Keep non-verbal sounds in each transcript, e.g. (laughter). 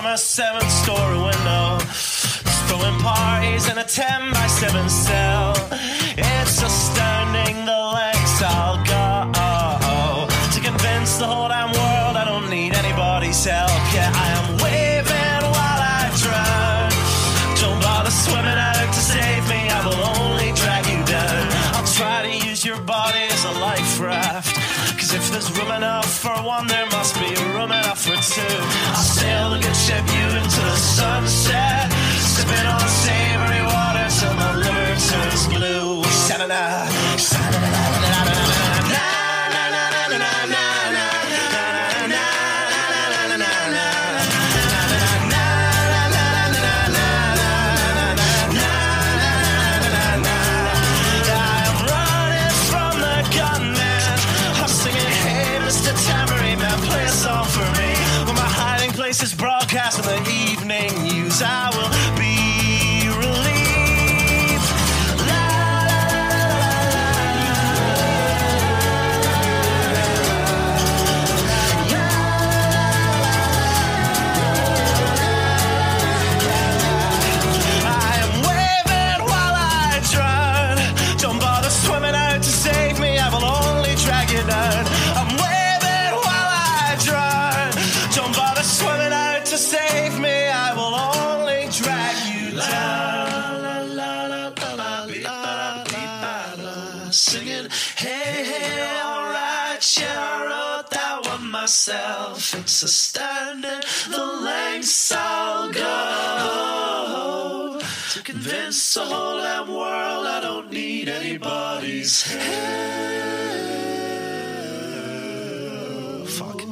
from a seven story window. Throwing parties in a 10 by 7 cell. It's astounding the lengths I'll go to convince the whole damn world I don't need anybody's help. Yeah, I am waving while I drown. Don't bother swimming out to save me, I will only drag you down. I'll try to use your body as a life raft. Cause if there's room enough for one, there room for two. I'll sail the good ship you into the sunset. Sipping on savory water till my liver turns blue. Sha-na-na, Singing, hey, hey, alright, yeah, I wrote that one myself. It's a standard, the lengths I'll go to convince the whole damn world I don't need anybody's help. Fuck.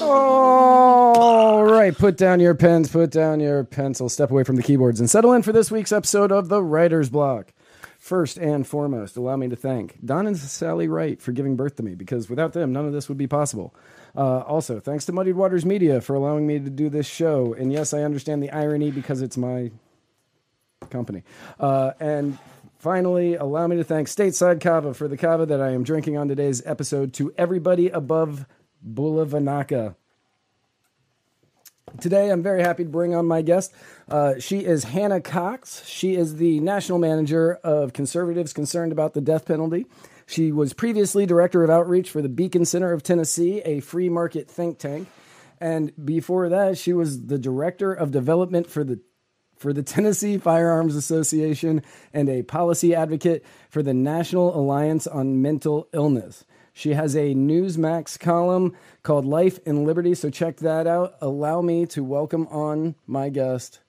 All right, put down your pens, put down your pencils, step away from the keyboards, and settle in for this week's episode of The Writer's Block. First and foremost, allow me to thank Don and Sally Wright for giving birth to me, because without them, none of this would be possible. Uh, also, thanks to Muddied Waters Media for allowing me to do this show. And yes, I understand the irony because it's my company. Uh, and finally, allow me to thank Stateside Kava for the kava that I am drinking on today's episode to everybody above bula vinaka. Today, I'm very happy to bring on my guest. Uh, she is Hannah Cox. She is the national manager of conservatives concerned about the death penalty. She was previously director of outreach for the Beacon Center of Tennessee, a free market think tank. And before that, she was the director of development for the for the Tennessee Firearms Association and a policy advocate for the National Alliance on Mental Illness. She has a Newsmax column called Life and Liberty, so check that out. Allow me to welcome on my guest,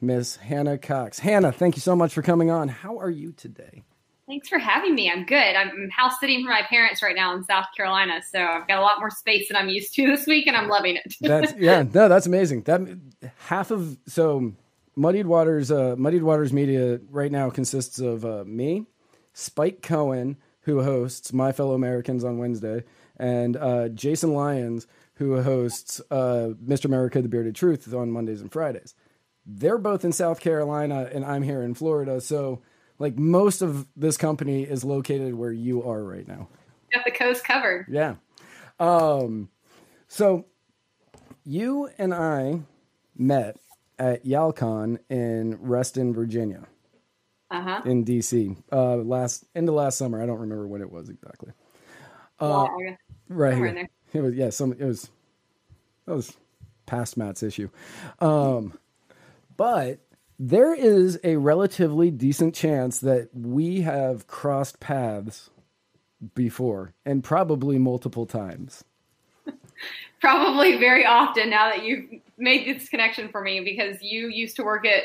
Miss Hannah Cox. Hannah, thank you so much for coming on. How are you today? Thanks for having me. I'm good. I'm house sitting for my parents right now in South Carolina, so I've got a lot more space than I'm used to this week, and I'm loving it. (laughs) That's yeah, no, that's amazing. That half of so Muddied Waters, uh, Muddied Waters Media right now consists of uh, me, Spike Cohen, who hosts My Fellow Americans on Wednesday, and uh, Jason Lyons, who hosts uh, Mr. America: The Bearded Truth on Mondays and Fridays. They're both in South Carolina, and I'm here in Florida. So, like, most of this company is located where you are right now. got the coast covered. Yeah. Um, so you and I met at YALCON in Reston, Virginia, Uh huh. in DC, uh, last into last summer. I don't remember when it was exactly. Uh, right. in there. It was yeah. Some it was that was past Matt's issue, um, but there is a relatively decent chance that we have crossed paths before, and probably multiple times. (laughs) Probably very often now that you've made this connection for me because you used to work at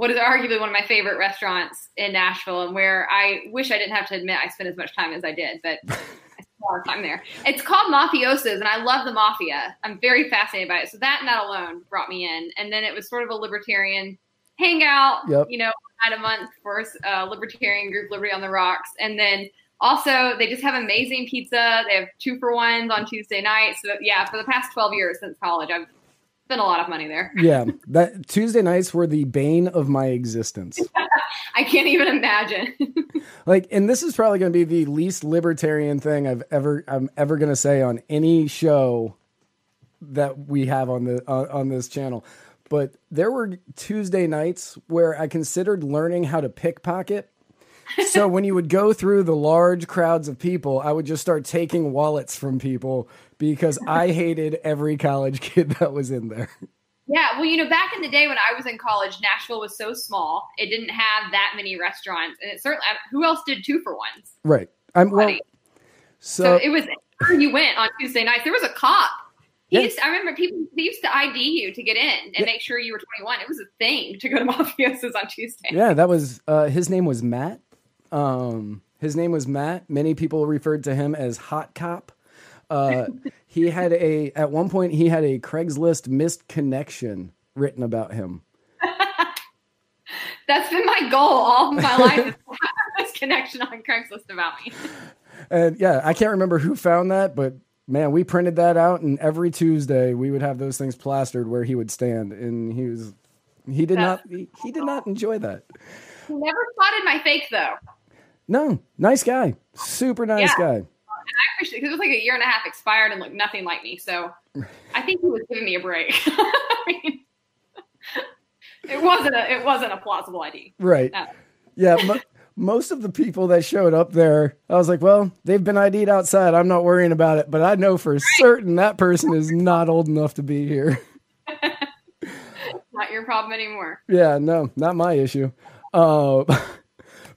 what is arguably one of my favorite restaurants in Nashville and where I wish I didn't have to admit I spent as much time as I did, but (laughs) I spent a lot of time there. It's called Mafiaoza's and I love the mafia. I'm very fascinated by it. So that and that alone brought me in. And then it was sort of a libertarian hangout, Yep. you know, night a month for a uh, libertarian group, Liberty on the Rocks. And then also, they just have amazing pizza. They have two for ones on Tuesday nights. So yeah, for the past twelve years since college, I've spent a lot of money there. Yeah, that Tuesday nights were the bane of my existence. (laughs) I can't even imagine. (laughs) Like, and this is probably going to be the least libertarian thing I've ever I'm ever going to say on any show that we have on the uh, on this channel. But there were Tuesday nights where I considered learning how to pickpocket. So when you would go through the large crowds of people, I would just start taking wallets from people because I hated every college (laughs) kid that was in there. Yeah, well, you know, back in the day when I was in college, Nashville was so small; it didn't have that many restaurants, and it certainly who else did two for ones? Right. I'm well, so, so, it was you went on Tuesday nights. There was a cop. He yeah. used I remember people they used to ID you to get in and yeah. make sure you were 21. It was a thing to go to (laughs) Mafiaoza's on Tuesday. Yeah, that was uh, his name was Matt. Um, his name was Matt. Many people referred to him as Hot Cop. Uh, (laughs) he had a at one point he had a Craigslist missed connection written about him. (laughs) That's been my goal all my life. this connection on Craigslist about me. (laughs) And yeah, I can't remember who found that, but man, we printed that out, and every Tuesday we would have those things plastered where he would stand, and he was he did That's not he, he did not enjoy that. He never spotted my fake though. No, nice guy, super nice yeah. guy. I appreciate it because it was like a year and a half expired and looked nothing like me. So (laughs) I think he was giving me a break. (laughs) I mean, it wasn't a it wasn't a plausible ID. Right. No. Yeah. Mo- most of the people that showed up there, I was like, well, they've been ID'd outside. I'm not worrying about it, but I know for certain that person is not old enough to be here. (laughs) not your problem anymore. Yeah, no, not my issue. Uh,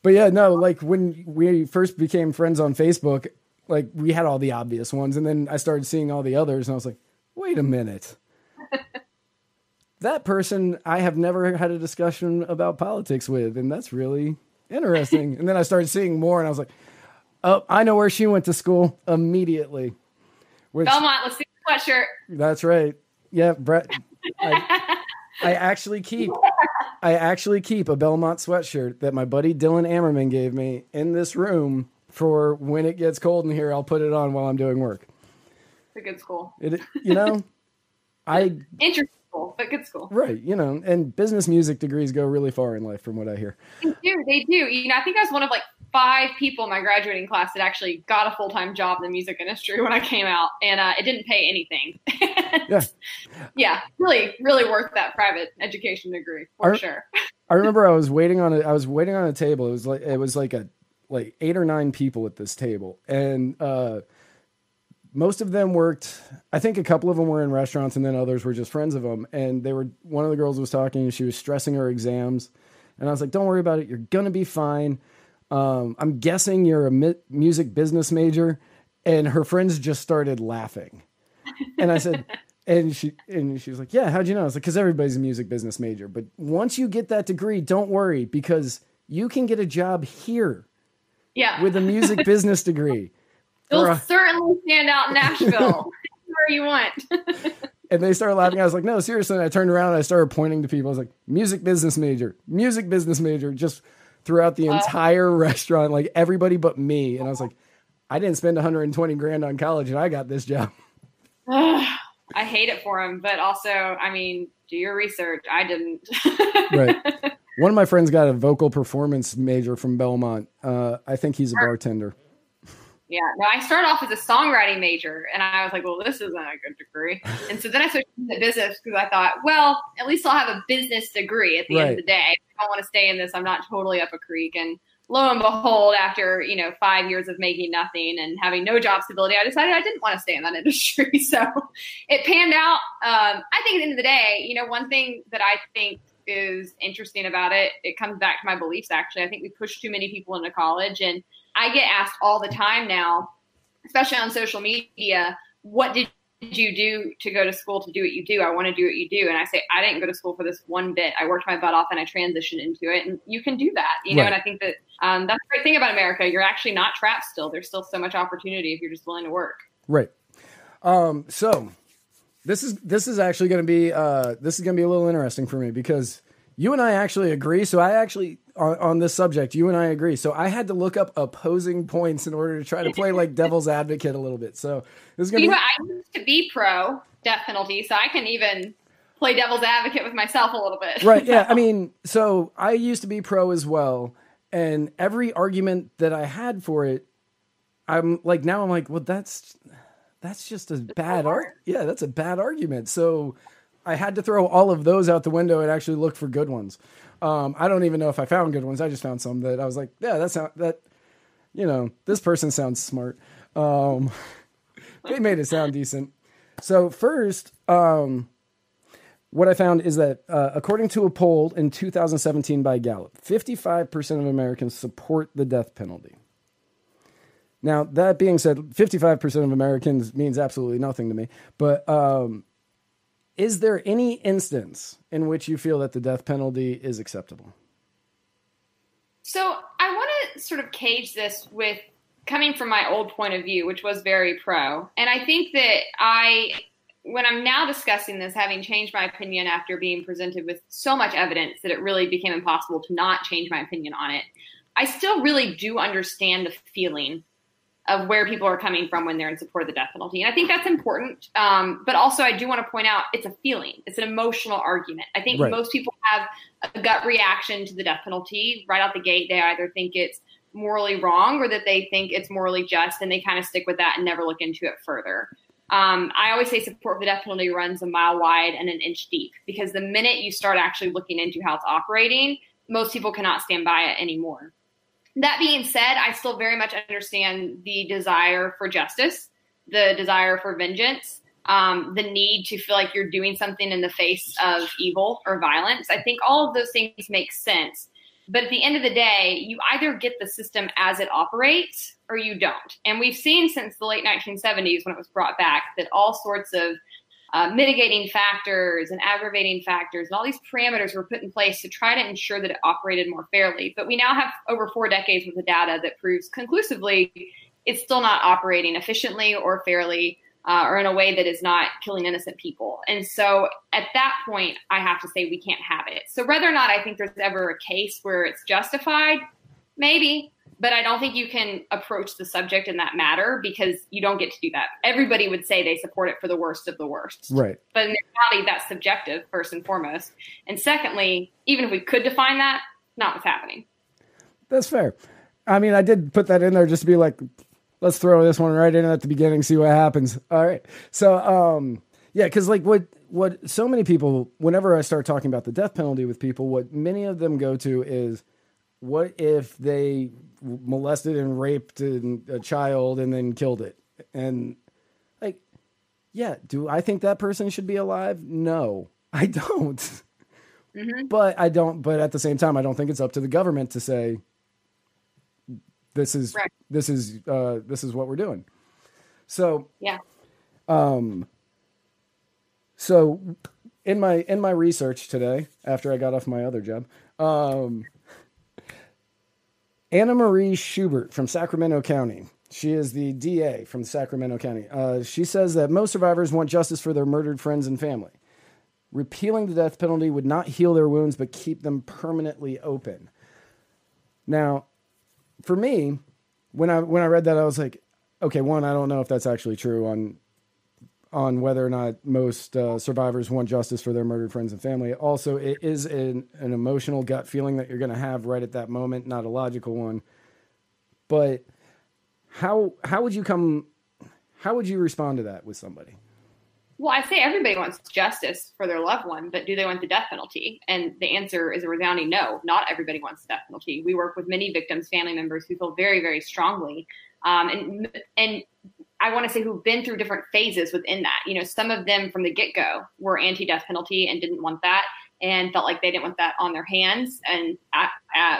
but yeah, no, like when we first became friends on Facebook, like we had all the obvious ones, and then I started seeing all the others, and I was like, wait a minute. that person I have never had a discussion about politics with, and that's really interesting. and then I started seeing more, and I was like, oh, I know where she went to school immediately. Which, Belmont, let's see the sweatshirt. That's right. Yeah, Brett. I, I actually keep I actually keep a Belmont sweatshirt that my buddy Dylan Ammerman gave me in this room for when it gets cold in here. I'll put it on while I'm doing work. It's a good school. It, you know, (laughs) I interesting school, but good school. Right, you know, and business music degrees go really far in life, from what I hear. They do, they do. You know, I think I was one of like five people in my graduating class that actually got a full time job in the music industry when I came out, and uh, it didn't pay anything. (laughs) yeah, yeah, really, really worth that private education degree for I, sure. (laughs) I remember I was waiting on a, I was waiting on a table. It was like it was like a like eight or nine people at this table, and uh, most of them worked. I think a couple of them were in restaurants, and then others were just friends of them. And they were one of the girls was talking, and she was stressing her exams, and I was like, "Don't worry about it. You're gonna be fine." Um, I'm guessing you're a mi- music business major, and her friends just started laughing, and I said. (laughs) And she and she was like, "Yeah, how'd you know?" I was like, "Because everybody's a music business major. But once you get that degree, don't worry because you can get a job here yeah. with a music (laughs) business degree. You'll a, certainly stand out in Nashville (laughs) where you want. and they started laughing. I was like, no, seriously. And I turned around and I started pointing to people. I was like, music business major, music business major, just throughout the entire (laughs) restaurant, like everybody but me. And I was like, I didn't spend 120 grand on college and I got this job. (laughs) (sighs) I hate it for him, but also, I mean, do your research. I didn't. (laughs) right. One of my friends got a vocal performance major from Belmont. Uh, I think he's a bartender. Yeah, no, I started off as a songwriting major, and I was like, well, this isn't a good degree. And so then I switched to business because I thought, well, at least I'll have a business degree at the right. end of the day. I want to stay in this. I'm not totally up a creek. And lo and behold, after you know five years of making nothing and having no job stability, I decided I didn't want to stay in that (laughs) industry. So it panned out. Um, I think at the end of the day, you know, one thing that I think is interesting about it. It comes back to my beliefs, actually. I think we push too many people into college. And I get asked all the time now, especially on social media, what did you do to go to school to do what you do? I want to do what you do. And I say, I didn't go to school for this one bit. I worked my butt off and I transitioned into it. And you can do that, you know? And I think that um, that's the great thing about America. You're actually not trapped still. There's still so much opportunity if you're just willing to work. Right. Um, so this is this is actually going to be uh, this is going to be a little interesting for me because you and I actually agree. So I actually on, on, this subject, you and I agree. So I had to look up opposing points in order to try to play like devil's advocate a little bit. So this is going to. be- I used to be pro death penalty, so I can even play devil's advocate with myself a little bit. Right. Yeah. (laughs) I mean, so I used to be pro as well, and every argument that I had for it, I'm like now I'm like, well, that's that's just a bad art. Yeah, that's a bad argument. So I had to throw all of those out the window and actually look for good ones. Um, I don't even know if I found good ones. I just found some that I was like, yeah, that's not that. You know, this person sounds smart. Um, (laughs) they made it sound decent. So first, um, what I found is that uh, according to a poll in 2017 by Gallup, 55% of Americans support the death penalty. Now, that being said, 55% of Americans means absolutely nothing to me. But um, is there any instance in which you feel that the death penalty is acceptable? So I want to sort of cage this with coming from my old point of view, which was very pro. And I think that I, when I'm now discussing this, having changed my opinion after being presented with so much evidence that it really became impossible to not change my opinion on it, I still really do understand the feeling of where people are coming from when they're in support of the death penalty. And I think that's important. Um, but also, I do want to point out it's a feeling, it's an emotional argument. I think right. most people have a gut reaction to the death penalty right out the gate. They either think it's morally wrong or that they think it's morally just, and they kind of stick with that and never look into it further. Um, I always say support for the death penalty runs a mile wide and an inch deep because the minute you start actually looking into how it's operating, most people cannot stand by it anymore. That being said, I still very much understand the desire for justice, the desire for vengeance, um, the need to feel like you're doing something in the face of evil or violence. I think all of those things make sense. But at the end of the day, you either get the system as it operates or you don't. And we've seen since the late 1970s when it was brought back that all sorts of uh, mitigating factors and aggravating factors and all these parameters were put in place to try to ensure that it operated more fairly. But we now have over four decades worth of data that proves conclusively it's still not operating efficiently or fairly uh, or in a way that is not killing innocent people. And so at that point, I have to say we can't have it. So whether or not I think there's ever a case where it's justified, maybe but I don't think you can approach the subject in that matter because you don't get to do that. Everybody would say they support it for the worst of the worst. Right. But in reality, that's subjective, first and foremost. And secondly, even if we could define that, not what's happening. That's fair. I mean, I did put that in there just to be like, let's throw this one right in at the beginning, see what happens. All right. So, um, yeah, because like what what so many people, whenever I start talking about the death penalty with people, what many of them go to is, what if they molested and raped a child and then killed it. And like, yeah, do I think that person should be alive? No, (laughs) I don't. Mm-hmm. But I don't. But at the same time, I don't think it's up to the government to say this is right. this is uh, this is what we're doing. So yeah. Um. So in my in my research today, after I got off my other job, um, Anne Marie Schubert from Sacramento County. She is the DA from Sacramento County. Uh, she says that most survivors want justice for their murdered friends and family. Repealing the death penalty would not heal their wounds, but keep them permanently open. Now, for me, when I when I read that, I was like, okay, one, I don't know if that's actually true on on whether or not most uh, survivors want justice for their murdered friends and family. Also, it is an, an emotional gut feeling that you're going to have right at that moment, not a logical one. But how how would you come? How would you respond to that with somebody? Well, I say everybody wants justice for their loved one, but do they want the death penalty? And the answer is a resounding no. Not everybody wants the death penalty. We work with many victims' family members who feel very, very strongly, um, and and I want to say who've been through different phases within that. You know, some of them from the get go were anti death penalty and didn't want that and felt like they didn't want that on their hands and uh,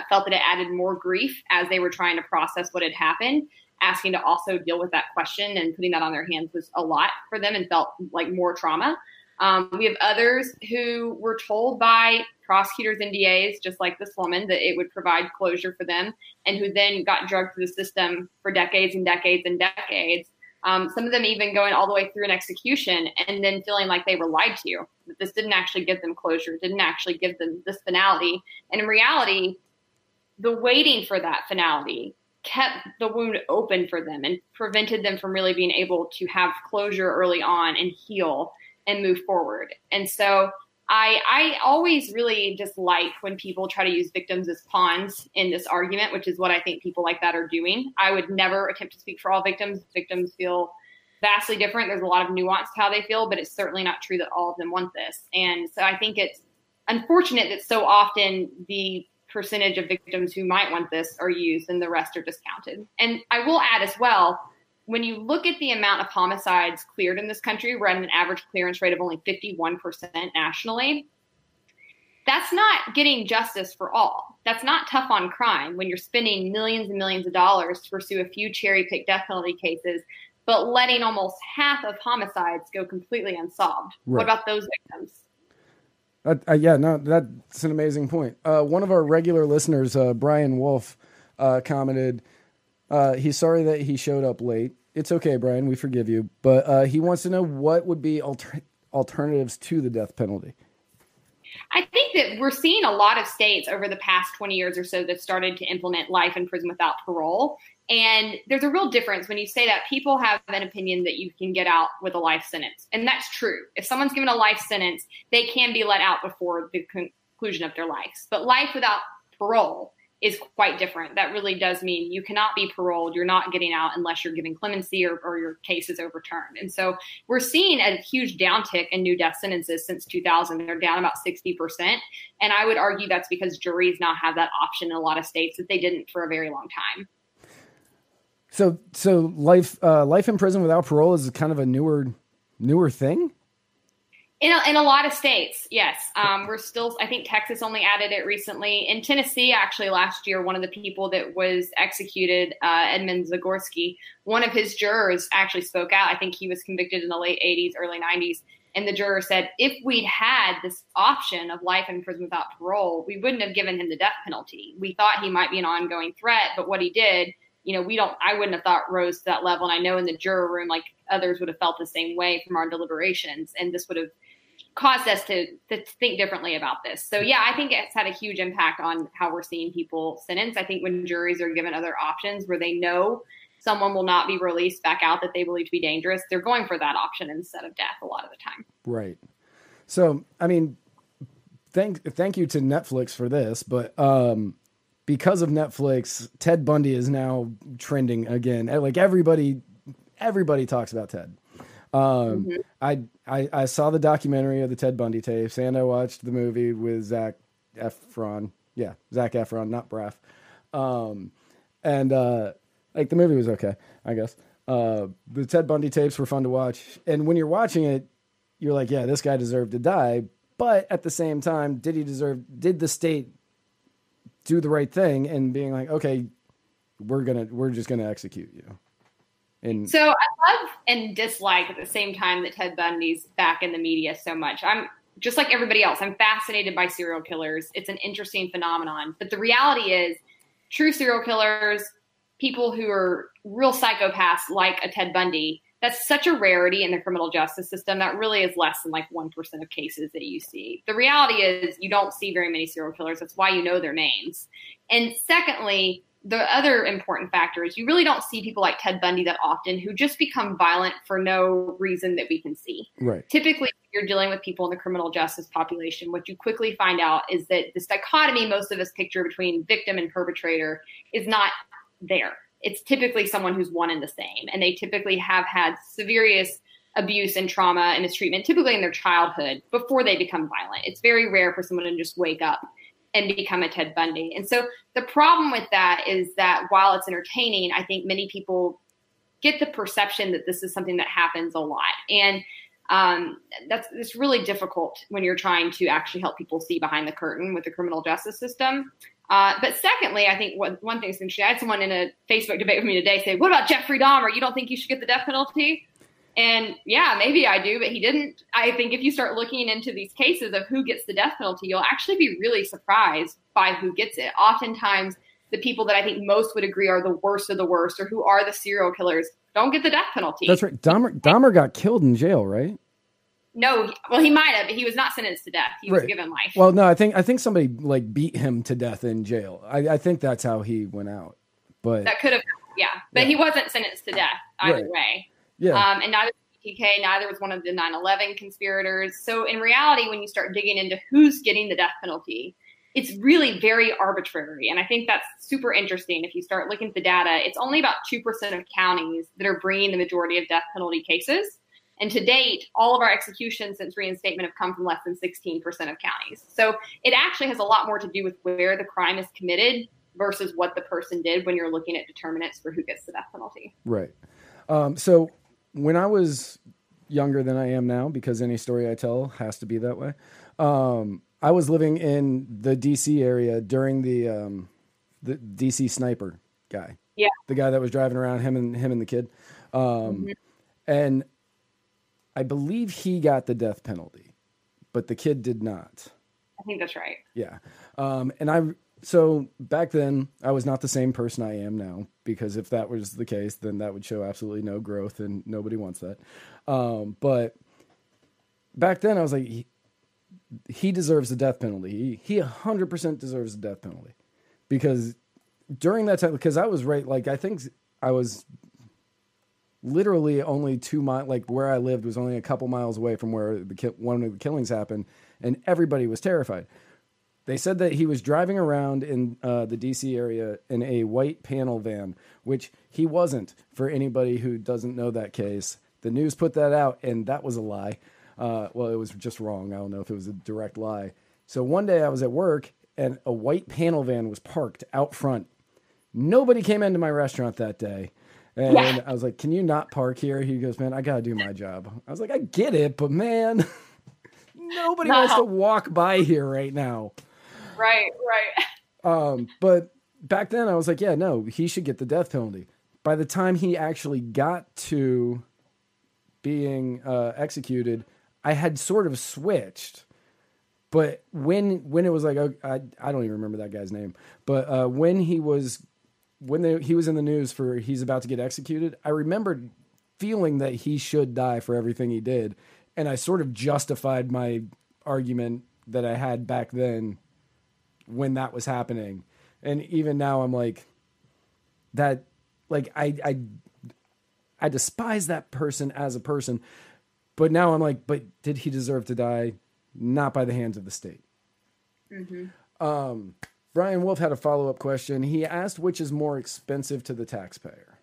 felt that it added more grief as they were trying to process what had happened. Asking to also deal with that question and putting that on their hands was a lot for them and felt like more trauma. Um, we have others who were told by prosecutors and DAs, just like this woman, that it would provide closure for them, and who then got drugged through the system for decades and decades and decades um, some of them even going all the way through an execution and then feeling like they were lied to, that this didn't actually give them closure, didn't actually give them this finality. And in reality, the waiting for that finality kept the wound open for them and prevented them from really being able to have closure early on and heal and move forward. And so I, I always really dislike when people try to use victims as pawns in this argument, which is what I think people like that are doing. I would never attempt to speak for all victims. Victims feel vastly different. There's a lot of nuance to how they feel, but it's certainly not true that all of them want this. And so I think it's unfortunate that so often the percentage of victims who might want this are used and the rest are discounted. And I will add as well, when you look at the amount of homicides cleared in this country, we're at an average clearance rate of only 51% nationally. That's not getting justice for all. That's not tough on crime when you're spending millions and millions of dollars to pursue a few cherry picked death penalty cases, but letting almost half of homicides go completely unsolved. Right. What about those victims? Uh, uh, yeah, no, that's an amazing point. Uh, one of our regular listeners, uh, Brian Wolf, uh, commented, uh, he's sorry that he showed up late. It's okay, Brian, we forgive you. But he wants to know what would be alter- alternatives to the death penalty. I think that we're seeing a lot of states over the past 20 years or so that started to implement life in prison without parole. And there's a real difference when you say that people have an opinion that you can get out with a life sentence. And that's true. If someone's given a life sentence, they can be let out before the conclusion of their lives. But life without parole is quite different. That really does mean you cannot be paroled. You're not getting out unless you're giving clemency or, or your case is overturned. And so we're seeing a huge downtick in new death sentences since 2000. They're down about 60%. And I would argue that's because juries now have that option in a lot of states that they didn't for a very long time. So, so life, uh, life in prison without parole is kind of a newer, newer thing. In a, in a lot of states, yes. Um, we're still, I think Texas only added it recently. In Tennessee, actually, last year, one of the people that was executed, uh, Edmund Zagorski, one of his jurors actually spoke out. I think he was convicted in the late 80s, early 90s. And the juror said, if we'd had this option of life in prison without parole, we wouldn't have given him the death penalty. We thought he might be an ongoing threat, but what he did you know, we don't, I wouldn't have thought rose to that level. And I know in the juror room, like others would have felt the same way from our deliberations. And this would have caused us to, to think differently about this. So, yeah, I think it's had a huge impact on how we're seeing people sentenced. I think when juries are given other options where they know someone will not be released back out that they believe to be dangerous, they're going for that option instead of death a lot of the time. Right. So, I mean, thank thank you to Netflix for this, but um, because of Netflix, Ted Bundy is now trending again. Like everybody, everybody talks about Ted. Um, mm-hmm. I, I, I saw the documentary of the Ted Bundy tapes, and I watched the movie with Zac Efron. Yeah, Zac Efron, not Braff. Um, and uh, like the movie was okay, I guess. Uh, the Ted Bundy tapes were fun to watch, and when you're watching it, you're like, yeah, this guy deserved to die. But at the same time, did he deserve? Did the state do the right thing and being like, okay, we're gonna we're just gonna execute you. And so I love and dislike at the same time that Ted Bundy's back in the media so much. I'm just like everybody else. I'm fascinated by serial killers. It's an interesting phenomenon. But the reality is, true serial killers, people who are real psychopaths like a Ted Bundy, that's such a rarity in the criminal justice system. That really is less than like 1% of cases that you see. The reality is, you don't see very many serial killers. That's why you know their names. And secondly, the other important factor is you really don't see people like Ted Bundy that often who just become violent for no reason that we can see. Right. Typically, you're dealing with people in the criminal justice population. What you quickly find out is that this dichotomy most of us picture between victim and perpetrator is not there it's typically someone who's one and the same, and they typically have had severe abuse and trauma and mistreatment, typically in their childhood, before they become violent. It's very rare for someone to just wake up and become a Ted Bundy. And so the problem with that is that while it's entertaining, I think many people get the perception that this is something that happens a lot. And um, that's it's really difficult when you're trying to actually help people see behind the curtain with the criminal justice system. Uh, but secondly, I think what, one thing is interesting. I had someone in a Facebook debate with me today say, "What about Jeffrey Dahmer? You don't think you should get the death penalty?" And yeah, maybe I do, but he didn't. I think if you start looking into these cases of who gets the death penalty, you'll actually be really surprised by who gets it. Oftentimes, the people that I think most would agree are the worst of the worst, or who are the serial killers, don't get the death penalty. That's right. Dahmer, Dahmer got killed in jail, right? No, well, he might have, but he was not sentenced to death. He right. was given life. Well, no, I think I think somebody like beat him to death in jail. I, I think that's how he went out. But that could have, yeah, but yeah. he wasn't sentenced to death either right. way. Yeah, um, and neither PK, neither was one of the 9/11 conspirators. So in reality, when you start digging into who's getting the death penalty, it's really very arbitrary. And I think that's super interesting. If you start looking at the data, it's only about 2% of counties that are bringing the majority of death penalty cases. And to date, all of our executions since reinstatement have come from less than 16% of counties. So it actually has a lot more to do with where the crime is committed versus what the person did when you're looking at determinants for who gets the death penalty. Right. Um, so when I was younger than I am now, because any story I tell has to be that way, um, I was living in the DC area during the um, the DC sniper guy. Yeah. The guy that was driving around him and him and the kid. Um, mm-hmm. And I believe he got the death penalty, but the kid did not. I think that's right. Yeah. Um, and I so back then I was not the same person I am now because if that was the case, then that would show absolutely no growth and nobody wants that. Um, but back then I was like, he, he deserves the death penalty. He, he 100% deserves the death penalty because during that time, because I was right, like I think I was literally only two miles, like where I lived was only a couple miles away from where the one of the killings happened, and everybody was terrified. They said that he was driving around in uh, the DC area in a white panel van, which he wasn't. For anybody who doesn't know that case, the news put that out, and that was a lie. Uh, well, it was just wrong. I don't know if it was a direct lie. So one day I was at work, and a white panel van was parked out front. Nobody came into my restaurant that day. And yeah. I was like, "Can you not park here?" He goes, "Man, I gotta do my job." I was like, "I get it, but man, (laughs) nobody no. wants to walk by here right now." Right, right. Um, but back then I was like, yeah, no, he should get the death penalty. By the time he actually got to being uh, executed, I had sort of switched. But when when it was like I I don't even remember that guy's name, but uh, when he was when they, he was in the news for he's about to get executed, I remembered feeling that he should die for everything he did, and I sort of justified my argument that I had back then when that was happening. And even now I'm like that like I I I despise that person as a person. But now I'm like, but did he deserve to die? Not by the hands of the state. Mm-hmm. Um, Brian Wolf had a follow up question. He asked which is more expensive to the taxpayer.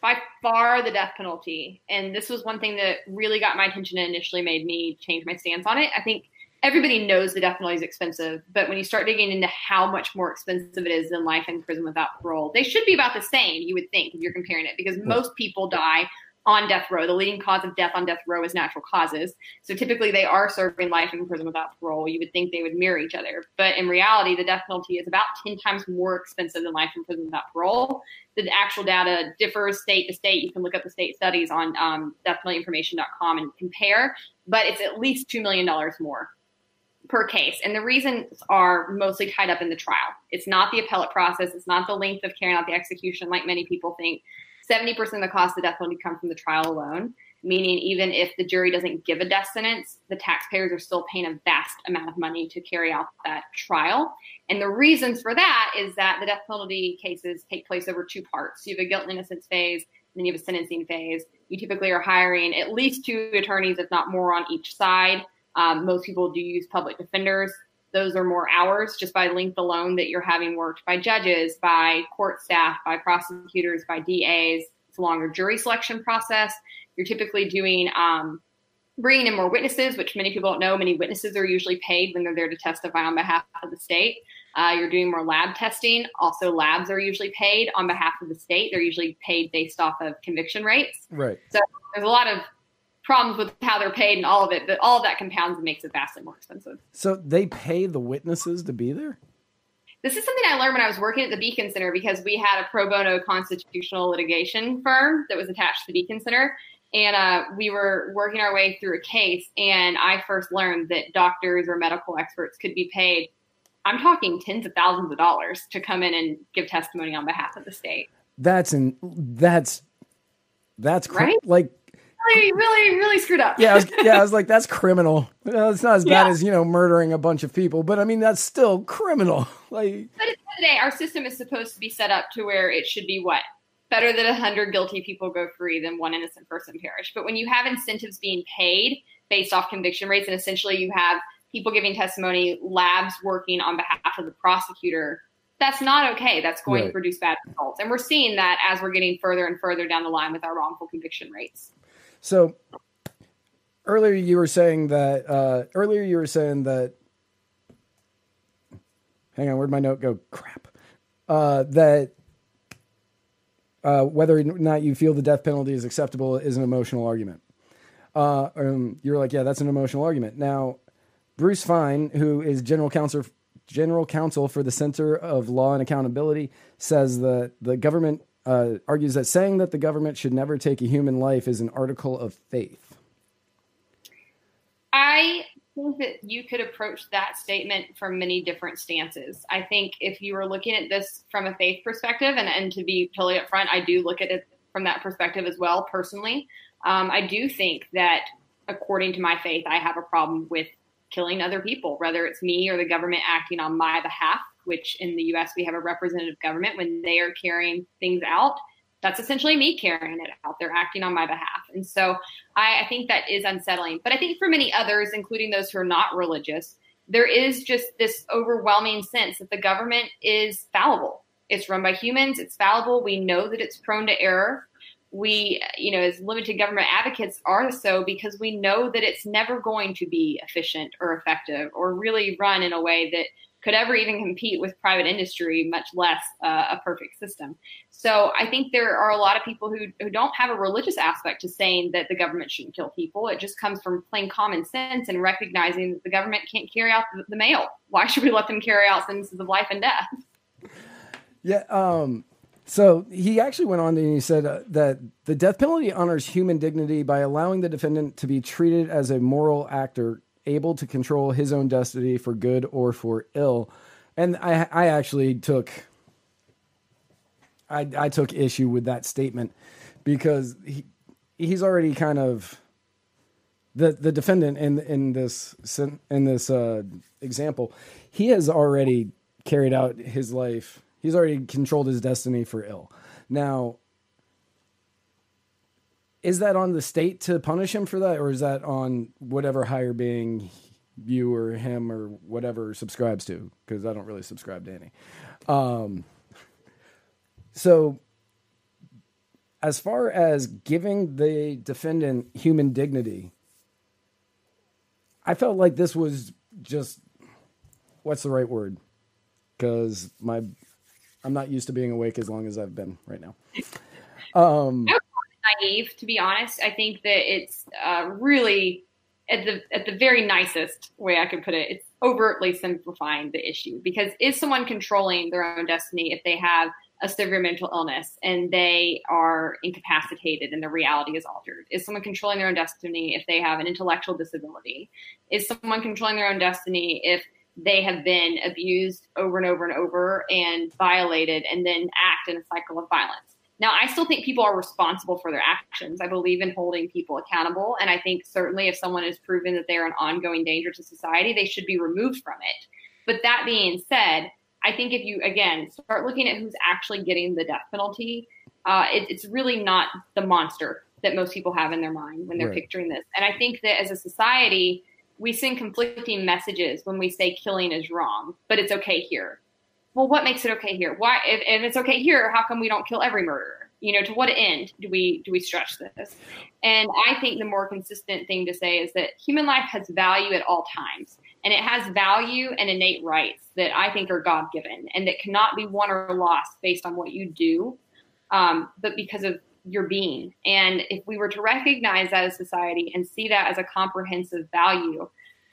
By far, the death penalty. And this was one thing that really got my attention and initially made me change my stance on it. I think everybody knows the death penalty is expensive, but when you start digging into how much more expensive it is than life in prison without parole, they should be about the same, you would think, if you're comparing it, because most people die on death row. The leading cause of death on death row is natural causes. So typically they are serving life in prison without parole. You would think they would mirror each other. But in reality, the death penalty is about 10 times more expensive than life in prison without parole. The actual data differs state to state. You can look up the state studies on um, deathpenaltyinformation.com and compare, but it's at least $2 million more per case. And the reasons are mostly tied up in the trial. It's not the appellate process, it's not the length of carrying out the execution like many people think. 70% of the cost of the death penalty come from the trial alone, meaning even if the jury doesn't give a death sentence, the taxpayers are still paying a vast amount of money to carry out that trial. And the reasons for that is that the death penalty cases take place over two parts. You have a guilt and innocence phase, and then you have a sentencing phase. You typically are hiring at least two attorneys, if not more, on each side. Um, most people do use public defenders. Those are more hours just by length alone that you're having worked by judges, by court staff, by prosecutors, by DAs. It's a longer jury selection process. You're typically doing um, bringing in more witnesses, which many people don't know. Many witnesses are usually paid when they're there to testify on behalf of the state. Uh, you're doing more lab testing. Also, labs are usually paid on behalf of the state. They're usually paid based off of conviction rates. Right. So there's a lot of problems with how they're paid and all of it, but all of that compounds and makes it vastly more expensive. So they pay the witnesses to be there? This is something I learned when I was working at the Beacon Center because we had a pro bono constitutional litigation firm that was attached to the Beacon Center. And uh, we were working our way through a case, and I first learned that doctors or medical experts could be paid. I'm talking tens of thousands of dollars to come in and give testimony on behalf of the state. That's in that's that's cr- right? like really, really, really screwed up. yeah, I was, (laughs) yeah, I was like, that's criminal. it's not as bad yeah. as you know murdering a bunch of people, but I mean that's still criminal. (laughs) Like, but at the end of the day, our system is supposed to be set up to where it should be what better that a hundred guilty people go free than one innocent person perish. But when you have incentives being paid based off conviction rates, and essentially you have people giving testimony, labs working on behalf of the prosecutor. That's not okay. That's going Right. to produce bad results. And we're seeing that as we're getting further and further down the line with our wrongful conviction rates. So earlier you were saying that uh, earlier you were saying that. Hang on, where'd my note go? Crap. Uh, that uh, whether or not you feel the death penalty is acceptable is an emotional argument. Uh, um, you're like, yeah, that's an emotional argument. Now, Bruce Fein, who is general counsel general counsel for the Center of Law and Accountability, says that the government uh, argues that saying that the government should never take a human life is an article of faith. I think that you could approach that statement from many different stances. I think if you were looking at this from a faith perspective, and, and to be totally upfront, I do look at it from that perspective as well, personally. Um, I do think that according to my faith, I have a problem with killing other people, whether it's me or the government acting on my behalf, which in the US we have a representative government when they are carrying things out. That's essentially me carrying it out. They're acting on my behalf. And so I, I think that is unsettling. But I think for many others, including those who are not religious, there is just this overwhelming sense that the government is fallible. It's run by humans, it's fallible. We know that it's prone to error we, you know, as limited government advocates are so because we know that it's never going to be efficient or effective or really run in a way that could ever even compete with private industry, much less uh, a perfect system. So I think there are a lot of people who, who don't have a religious aspect to saying that the government shouldn't kill people. It just comes from plain common sense and recognizing that the government can't carry out the, the mail. Why should we let them carry out sentences of life and death? Yeah. Um, so he actually went on and he said uh, that the death penalty honors human dignity by allowing the defendant to be treated as a moral actor able to control his own destiny for good or for ill. And I, I actually took, I, I took issue with that statement because he, he's already kind of the the defendant in in this in this uh, example. He has already carried out his life. He's already controlled his destiny for ill. Now, is that on the state to punish him for that, or is that on whatever higher being you or him or whatever subscribes to? Because I don't really subscribe to any. Um, so, as far as giving the defendant human dignity, I felt like this was just what's the right word? Because my I'm not used to being awake as long as I've been right now. Um, naive, to be honest. I think that it's uh, really at the at the very nicest way I could put it. It's overtly simplifying the issue because is someone controlling their own destiny if they have a severe mental illness and they are incapacitated and their reality is altered? Is someone controlling their own destiny if they have an intellectual disability? Is someone controlling their own destiny if they have been abused over and over and over and violated and then act in a cycle of violence? Now, I still think people are responsible for their actions. I believe in holding people accountable. And I think certainly if someone is proven that they're an ongoing danger to society, they should be removed from it. But that being said, I think if you, again, start looking at who's actually getting the death penalty, uh, it, it's really not the monster that most people have in their mind when they're Right. picturing this. And I think that as a society, we send conflicting messages when we say killing is wrong, but it's okay here well, what makes it okay here? Why, if, if it's okay here, how come we don't kill every murderer? You know, to what end do we do we stretch this? And I think the more consistent thing to say is that human life has value at all times, and it has value and innate rights that I think are God given, and that cannot be won or lost based on what you do, um, but because of your being. And if we were to recognize that as society and see that as a comprehensive value,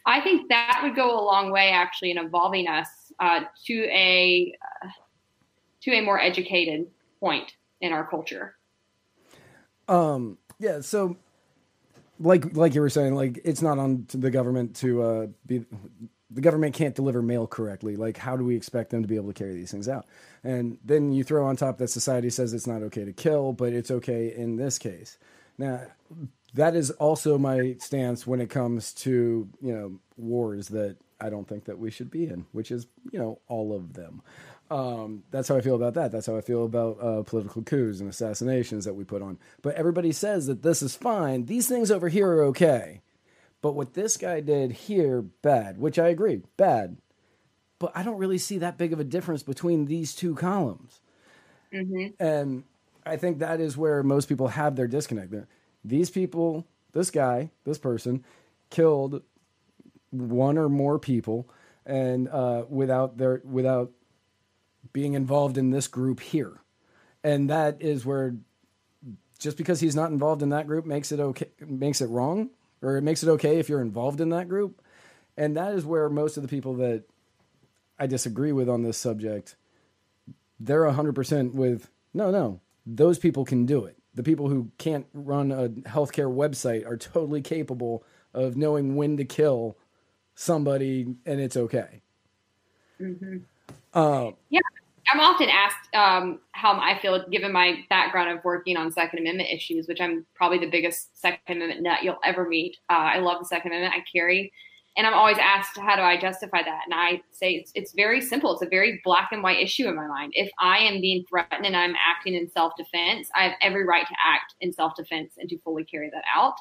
I think that would go a long way actually in evolving us uh, to a uh, to a more educated point in our culture. um, yeah. So, like like you were saying, like it's not on the government to uh, be. The government can't deliver mail correctly. Like, how do we expect them to be able to carry these things out? And then you throw on top that society says it's not okay to kill, but it's okay in this case. Now, that is also my stance when it comes to you know wars that I don't think that we should be in, which is you know all of them. Um, that's how I feel about that. That's how I feel about uh, political coups and assassinations that we put on. But everybody says that this is fine. These things over here are okay. But what this guy did here, bad, which I agree, bad. But I don't really see that big of a difference between these two columns. Mm-hmm. And I think that is where most people have their disconnect. These people, this guy, this person, killed one or more people, and uh, without their without being involved in this group here, and that is where just because he's not involved in that group makes it okay makes it wrong or it makes it okay if you're involved in that group. And that is where most of the people that i disagree with on this subject they're 100% with no no those people can do it. The people who can't run a healthcare website are totally capable of knowing when to kill somebody and it's okay Mm-hmm. uh, Yeah, I'm often asked um, how I feel given my background of working on Second Amendment issues, which I'm probably the biggest Second Amendment nut you'll ever meet. Uh, I love the Second Amendment. I carry, and I'm always asked how do I justify that, and I say it's, it's very simple. It's a very black and white issue in my mind. If I am being threatened and I'm acting in self defense, I have every right to act in self defense and to fully carry that out.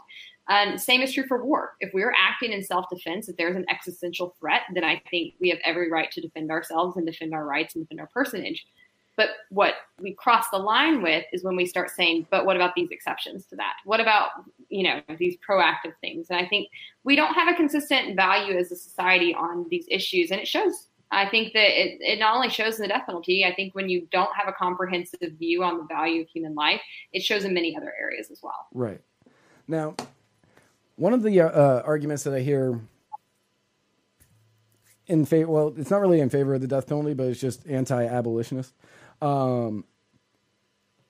Um, same is true for war. If we're acting in self defense, if there's an existential threat, then I think we have every right to defend ourselves and defend our rights and defend our personage. But what we cross the line with is when we start saying, but what about these exceptions to that? What about, you know, these proactive things? And I think we don't have a consistent value as a society on these issues. And it shows. I think that it, it not only shows in the death penalty, I think when you don't have a comprehensive view on the value of human life, it shows in many other areas as well. Right. Now, one of the uh, arguments that I hear in favor, well, it's not really in favor of the death penalty, but it's just anti-abolitionist. Um,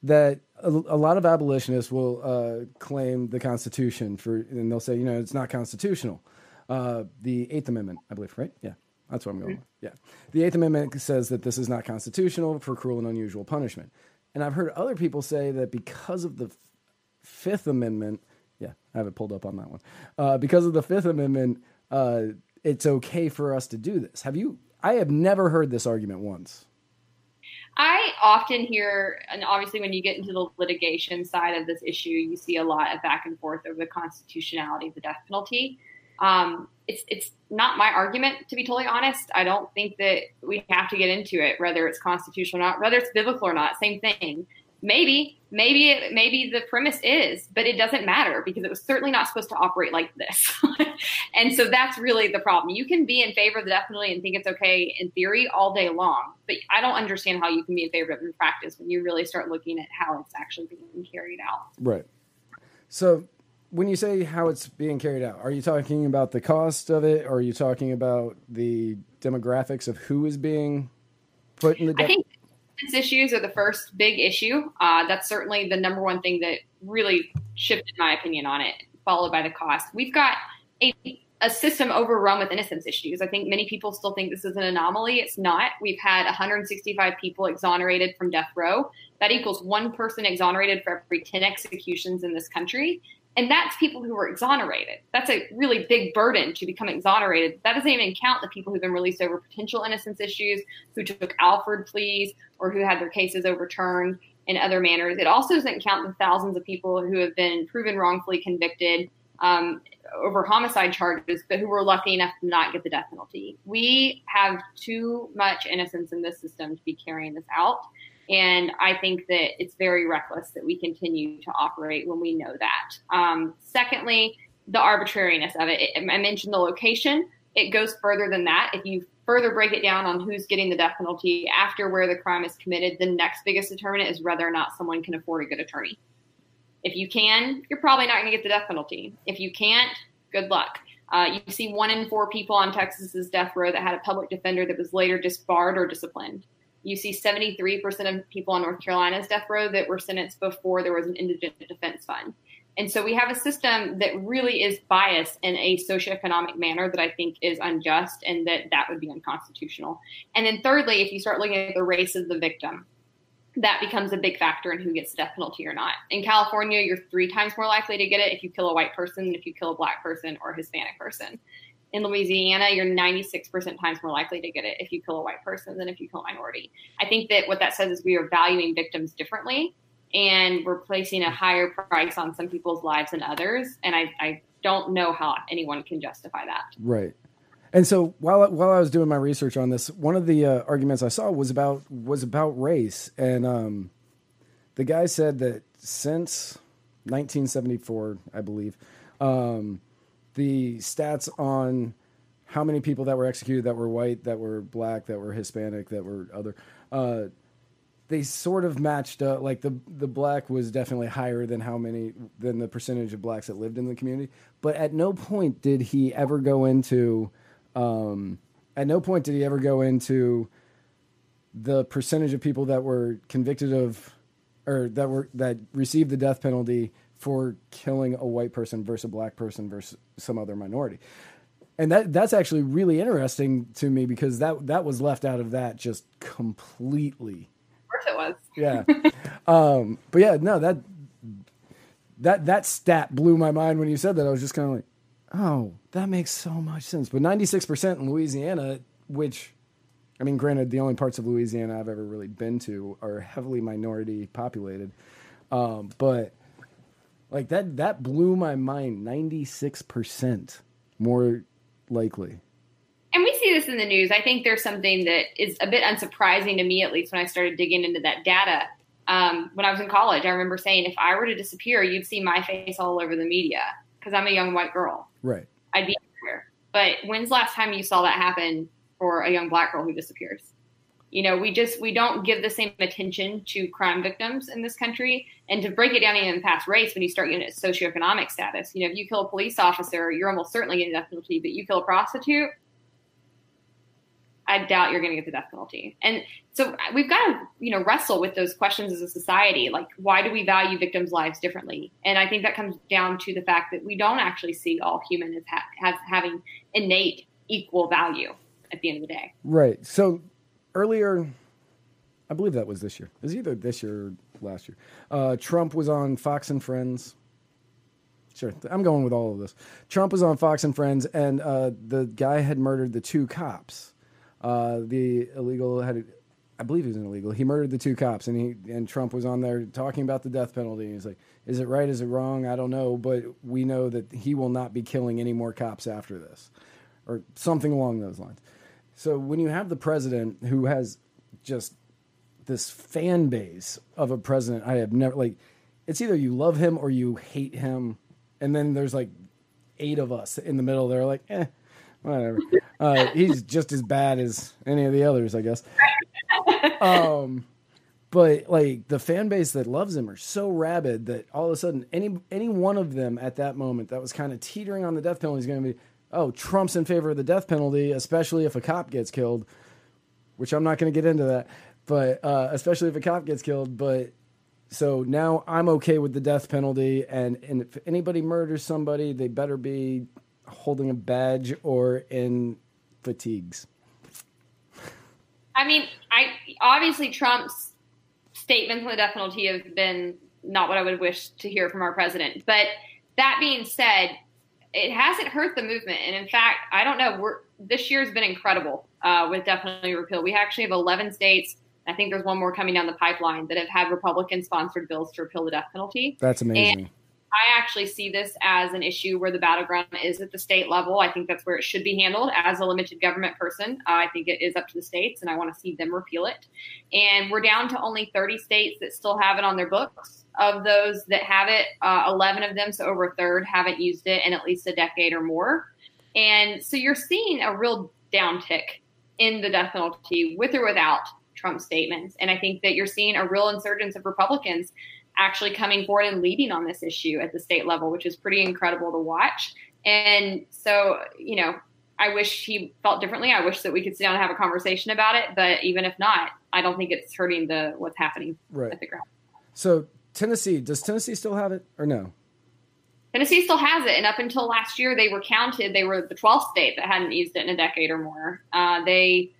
that a, a, lot of abolitionists will uh, claim the Constitution for, and they'll say, you know, it's not constitutional. Uh, the Eighth Amendment, I believe, right? Yeah, that's what I'm going. with. Yeah, the Eighth Amendment says that this is not constitutional for cruel and unusual punishment. And I've heard other people say that because of the Fifth Amendment, yeah, I have it pulled up on that one. Uh, because of the Fifth Amendment, uh, it's okay for us to do this. Have you? I have never heard this argument once. I often hear, and obviously, when you get into the litigation side of this issue, you see a lot of back and forth over the constitutionality of the death penalty. Um, it's it's not my argument, to be totally honest. I don't think that we have to get into it, whether it's constitutional or not, whether it's biblical or not. Same thing maybe maybe it, maybe the premise is but it doesn't matter because it was certainly not supposed to operate like this. (laughs) And so that's really the problem. You can be in favor of the death penalty and think it's okay in theory all day long but i don't understand how you can be in favor of it in practice when you really start looking at how it's actually being carried out. Right. So when you say how it's being carried out are you talking about the cost of it? Or are you talking about the demographics of who is being put in the death I issues are the first big issue. Uh, that's certainly the number one thing that really shifted my opinion on it, followed by the cost. We've got a, a system overrun with innocence issues. I think many people still think this is an anomaly. It's not. We've had 165 people exonerated from death row. That equals one person exonerated for every 10 executions in this country. And that's people who were exonerated. That's a really big burden to become exonerated. That doesn't even count the people who've been released over potential innocence issues, who took Alford pleas, or who had their cases overturned in other manners. It also doesn't count the thousands of people who have been proven wrongfully convicted um, over homicide charges, but who were lucky enough to not get the death penalty. We have too much innocence in this system to be carrying this out. And I think that it's very reckless that we continue to operate when we know that. Um, secondly, the arbitrariness of it. I mentioned the location. It goes further than that. If you further break it down on who's getting the death penalty after where the crime is committed, the next biggest determinant is whether or not someone can afford a good attorney. If you can, you're probably not going to get the death penalty. If you can't, good luck. Uh, you see one in four people on Texas's death row that had a public defender that was later disbarred or disciplined. You see 73% of people on North Carolina's death row that were sentenced before there was an indigent defense fund. And so we have a system that really is biased in a socioeconomic manner that I think is unjust and that that would be unconstitutional. And then thirdly, if you start looking at the race of the victim, that becomes a big factor in who gets the death penalty or not. In California, you're three times more likely to get it if you kill a white person than if you kill a black person or a Hispanic person in Louisiana, you're 96% times more likely to get it if you kill a white person than if you kill a minority. I think that what that says is we are valuing victims differently and we're placing a higher price on some people's lives than others. And I, I don't know how anyone can justify that. Right. And so while while I was doing my research on this, one of the uh, arguments I saw was about was about race, and um, the guy said that since 1974, I believe, um, the stats on how many people that were executed that were white, that were black, that were Hispanic, that were other, uh, they sort of matched up. Like the the black was definitely higher than how many than the percentage of blacks that lived in the community. But at no point did he ever go into um, at no point did he ever go into the percentage of people that were convicted of or that were that received the death penalty for killing a white person versus a black person versus some other minority. And that that's actually really interesting to me because that that was left out of that just completely. Of course it was. Yeah. (laughs) um, but yeah, no, that that that stat blew my mind when you said that. I was just kind of like, Oh, that makes so much sense. But 96% in Louisiana, which, I mean, granted, the only parts of Louisiana I've ever really been to are heavily minority populated. Um, but like that, that blew my mind. 96% more likely. And we see this in the news. I think there's something that is a bit unsurprising to me, at least when I started digging into that data. Um, when I was in college, I remember saying, if I were to disappear, you'd see my face all over the media because I'm a young white girl. Right. I'd be everywhere. But when's the last time you saw that happen for a young black girl who disappears? You know, we just we don't give the same attention to crime victims in this country. And to break it down even past race, when you start getting at socioeconomic status, you know, if you kill a police officer, you're almost certainly getting a death penalty. But you kill a prostitute, I doubt you're going to get the death penalty. And so uh, we've got to, you know, wrestle with those questions as a society. Like, why do we value victims' lives differently? And I think that comes down to the fact that we don't actually see all humans as, ha- as having innate equal value at the end of the day. Right. So earlier, I believe that was this year. It was either this year last year. Uh, Trump was on Fox and Friends. Sure, I'm going with all of this. Trump was on Fox and Friends, and uh, the guy had murdered the two cops uh, the illegal had, I believe he was an illegal. He murdered the two cops, and he and Trump was on there talking about the death penalty. And he's like, "Is it right? Is it wrong? I don't know, but we know that he will not be killing any more cops after this, or something along those lines." So when you have the president who has just this fan base of a president, I have never like. It's either you love him or you hate him, and then there's like eight of us in the middle. They're like, eh, whatever. (laughs) Uh, he's just as bad as any of the others, I guess. (laughs) Um, but like the fan base that loves him are so rabid that all of a sudden, any any one of them at that moment that was kind of teetering on the death penalty is going to be, oh, Trump's in favor of the death penalty, especially if a cop gets killed. Which I'm not going to get into that, but uh, especially if a cop gets killed. But so now I'm okay with the death penalty, and and if anybody murders somebody, they better be holding a badge or in fatigues. I mean, I obviously Trump's statements on the death penalty have been not what I would wish to hear from our president. But that being said, it hasn't hurt the movement, and in fact, I don't know. This year has been incredible uh, with death penalty repeal. We actually have 11 states. I think there's one more coming down the pipeline that have had Republican-sponsored bills to repeal the death penalty. That's amazing. And I actually see this as an issue where the battleground is at the state level. I think that's where it should be handled. As a limited government person, uh, I think it is up to the states, and I want to see them repeal it. And we're down to only 30 states that still have it on their books. Of those that have it, uh, 11 of them, so over a third, haven't used it in at least a decade or more. And so you're seeing a real downtick in the death penalty with or without Trump statements. And I think that you're seeing a real insurgence of Republicans actually coming forward and leading on this issue at the state level, which is pretty incredible to watch. And so, you know, I wish he felt differently. I wish that we could sit down and have a conversation about it. But even if not, I don't think it's hurting the what's happening right. at the ground. So Tennessee, does Tennessee still have it or no? Tennessee still has it, and up until last year, they were counted. They were the 12th state that hadn't used it in a decade or more. Uh, they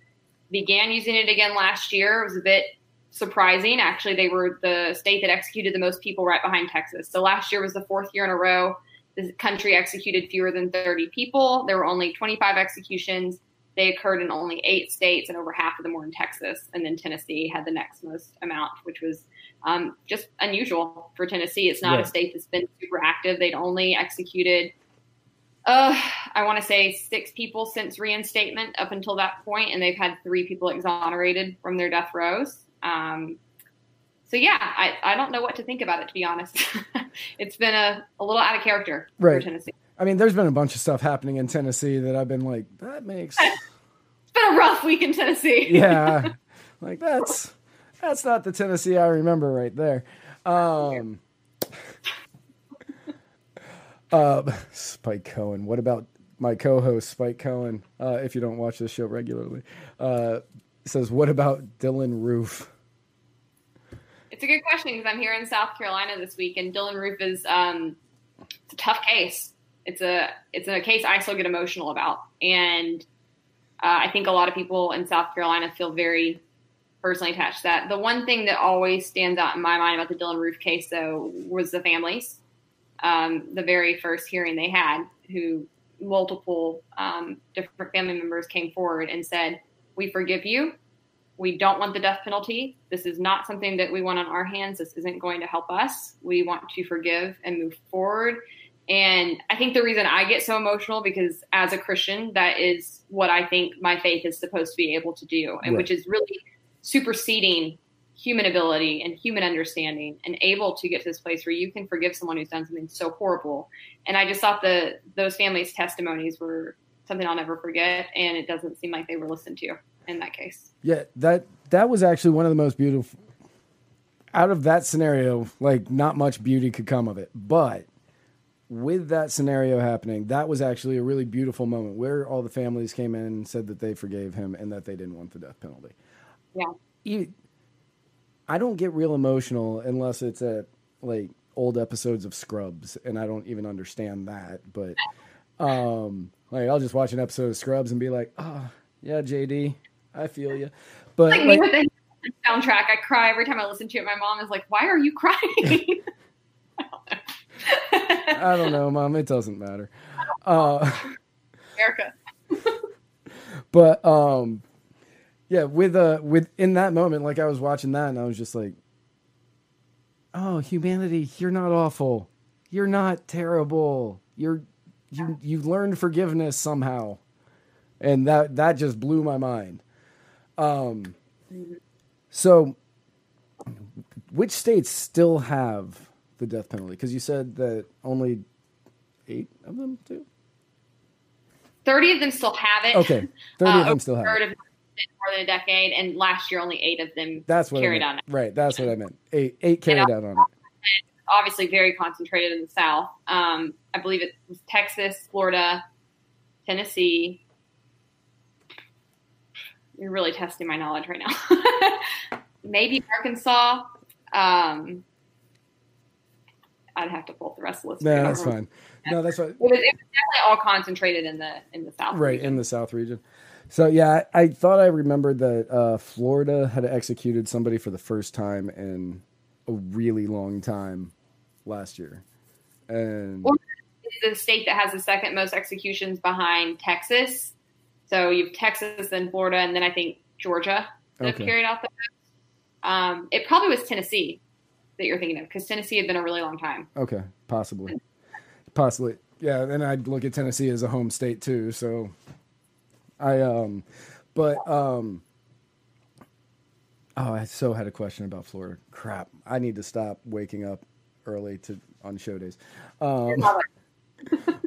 began using it again last year. It was a bit surprising. Actually, they were the state that executed the most people right behind Texas. So last year was the fourth year in a row the country executed fewer than 30 people. There were only 25 executions. They occurred in only eight states, and over half of them were in Texas. And then Tennessee had the next most amount, which was um, just unusual for Tennessee. It's not a state that's been super active. They'd only executed Uh, I want to say six people since reinstatement up until that point, and they've had three people exonerated from their death rows. Um, so yeah, I, I don't know what to think about it to be honest. (laughs) it's been a, a little out of character Right. for Tennessee. I mean, there's been a bunch of stuff happening in Tennessee that I've been like, that makes, (laughs) It's been a rough week in Tennessee. (laughs) yeah, like that's that's not the Tennessee I remember right there. Um, uh, (laughs) Spike Cohen. What about my co-host Spike Cohen? Uh, if you don't watch this show regularly, uh, says, "What about Dylann Roof?" It's a good question because I'm here in South Carolina this week, and Dylann Roof is um, it's a tough case. It's a it's a case I still get emotional about, and uh, I think a lot of people in South Carolina feel very personally attached to that. The one thing that always stands out in my mind about the Dylann Roof case, though, was the families. Um, the very first hearing they had, who multiple um, different family members came forward and said, "We forgive you. We don't want the death penalty. This is not something that we want on our hands. This isn't going to help us. We want to forgive and move forward." And I think the reason I get so emotional because as a Christian, that is what I think my faith is supposed to be able to do, and Right. which is really superseding human ability and human understanding and able to get to this place where you can forgive someone who's done something so horrible. And I just thought that those families' testimonies were something I'll never forget, and it doesn't seem like they were listened to in that case. Yeah, that that was actually one of the most beautiful. Out of that scenario, like not much beauty could come of it, but with that scenario happening, that was actually a really beautiful moment where all the families came in and said that they forgave him and that they didn't want the death penalty. Yeah. I don't get real emotional unless it's at like old episodes of Scrubs, and I don't even understand that. But um, like I'll just watch an episode of Scrubs and be like, "Oh, yeah, JD, I feel you." But Like, like, me with the soundtrack, I cry every time I listen to it. My mom is like, "Why are you crying?" (laughs) I don't know, Mom. It doesn't matter. Uh, America. (laughs) but um, yeah, with uh, with in that moment, like I was watching that, and I was just like, "Oh, humanity, you're not awful. You're not terrible. You're you you learned forgiveness somehow," and that that just blew my mind. Um, so which states still have the death penalty? Because you said that only eight of them do. Thirty of them still have it. Okay, thirty Uh, of them still have. it. More than a decade, and last year only eight of them That's what carried on it. Right, that's what I meant. Eight eight carried out on it. Obviously, very concentrated in the South. Um, I believe it was Texas, Florida, Tennessee. You're really testing my knowledge right now. (laughs) Maybe Arkansas. Um, I'd have to pull the rest of the list. No, that's fine. No, that's fine. It was, it was definitely all concentrated in the in the South. Right region. in the South region. So yeah, I, I thought I remembered that uh, Florida had executed somebody for the first time in a really long time last year, and Well, the state that has the second most executions behind Texas. So you've Texas, then Florida, and then I think Georgia that Okay. carried out the most. Um, it probably was Tennessee that you're thinking of because Tennessee had been a really long time. okay, possibly, possibly, yeah. And I'd look at Tennessee as a home state too. So I um, but um. Oh, I so had a question about Florida. Crap, I need to stop waking up early to on show days. Um,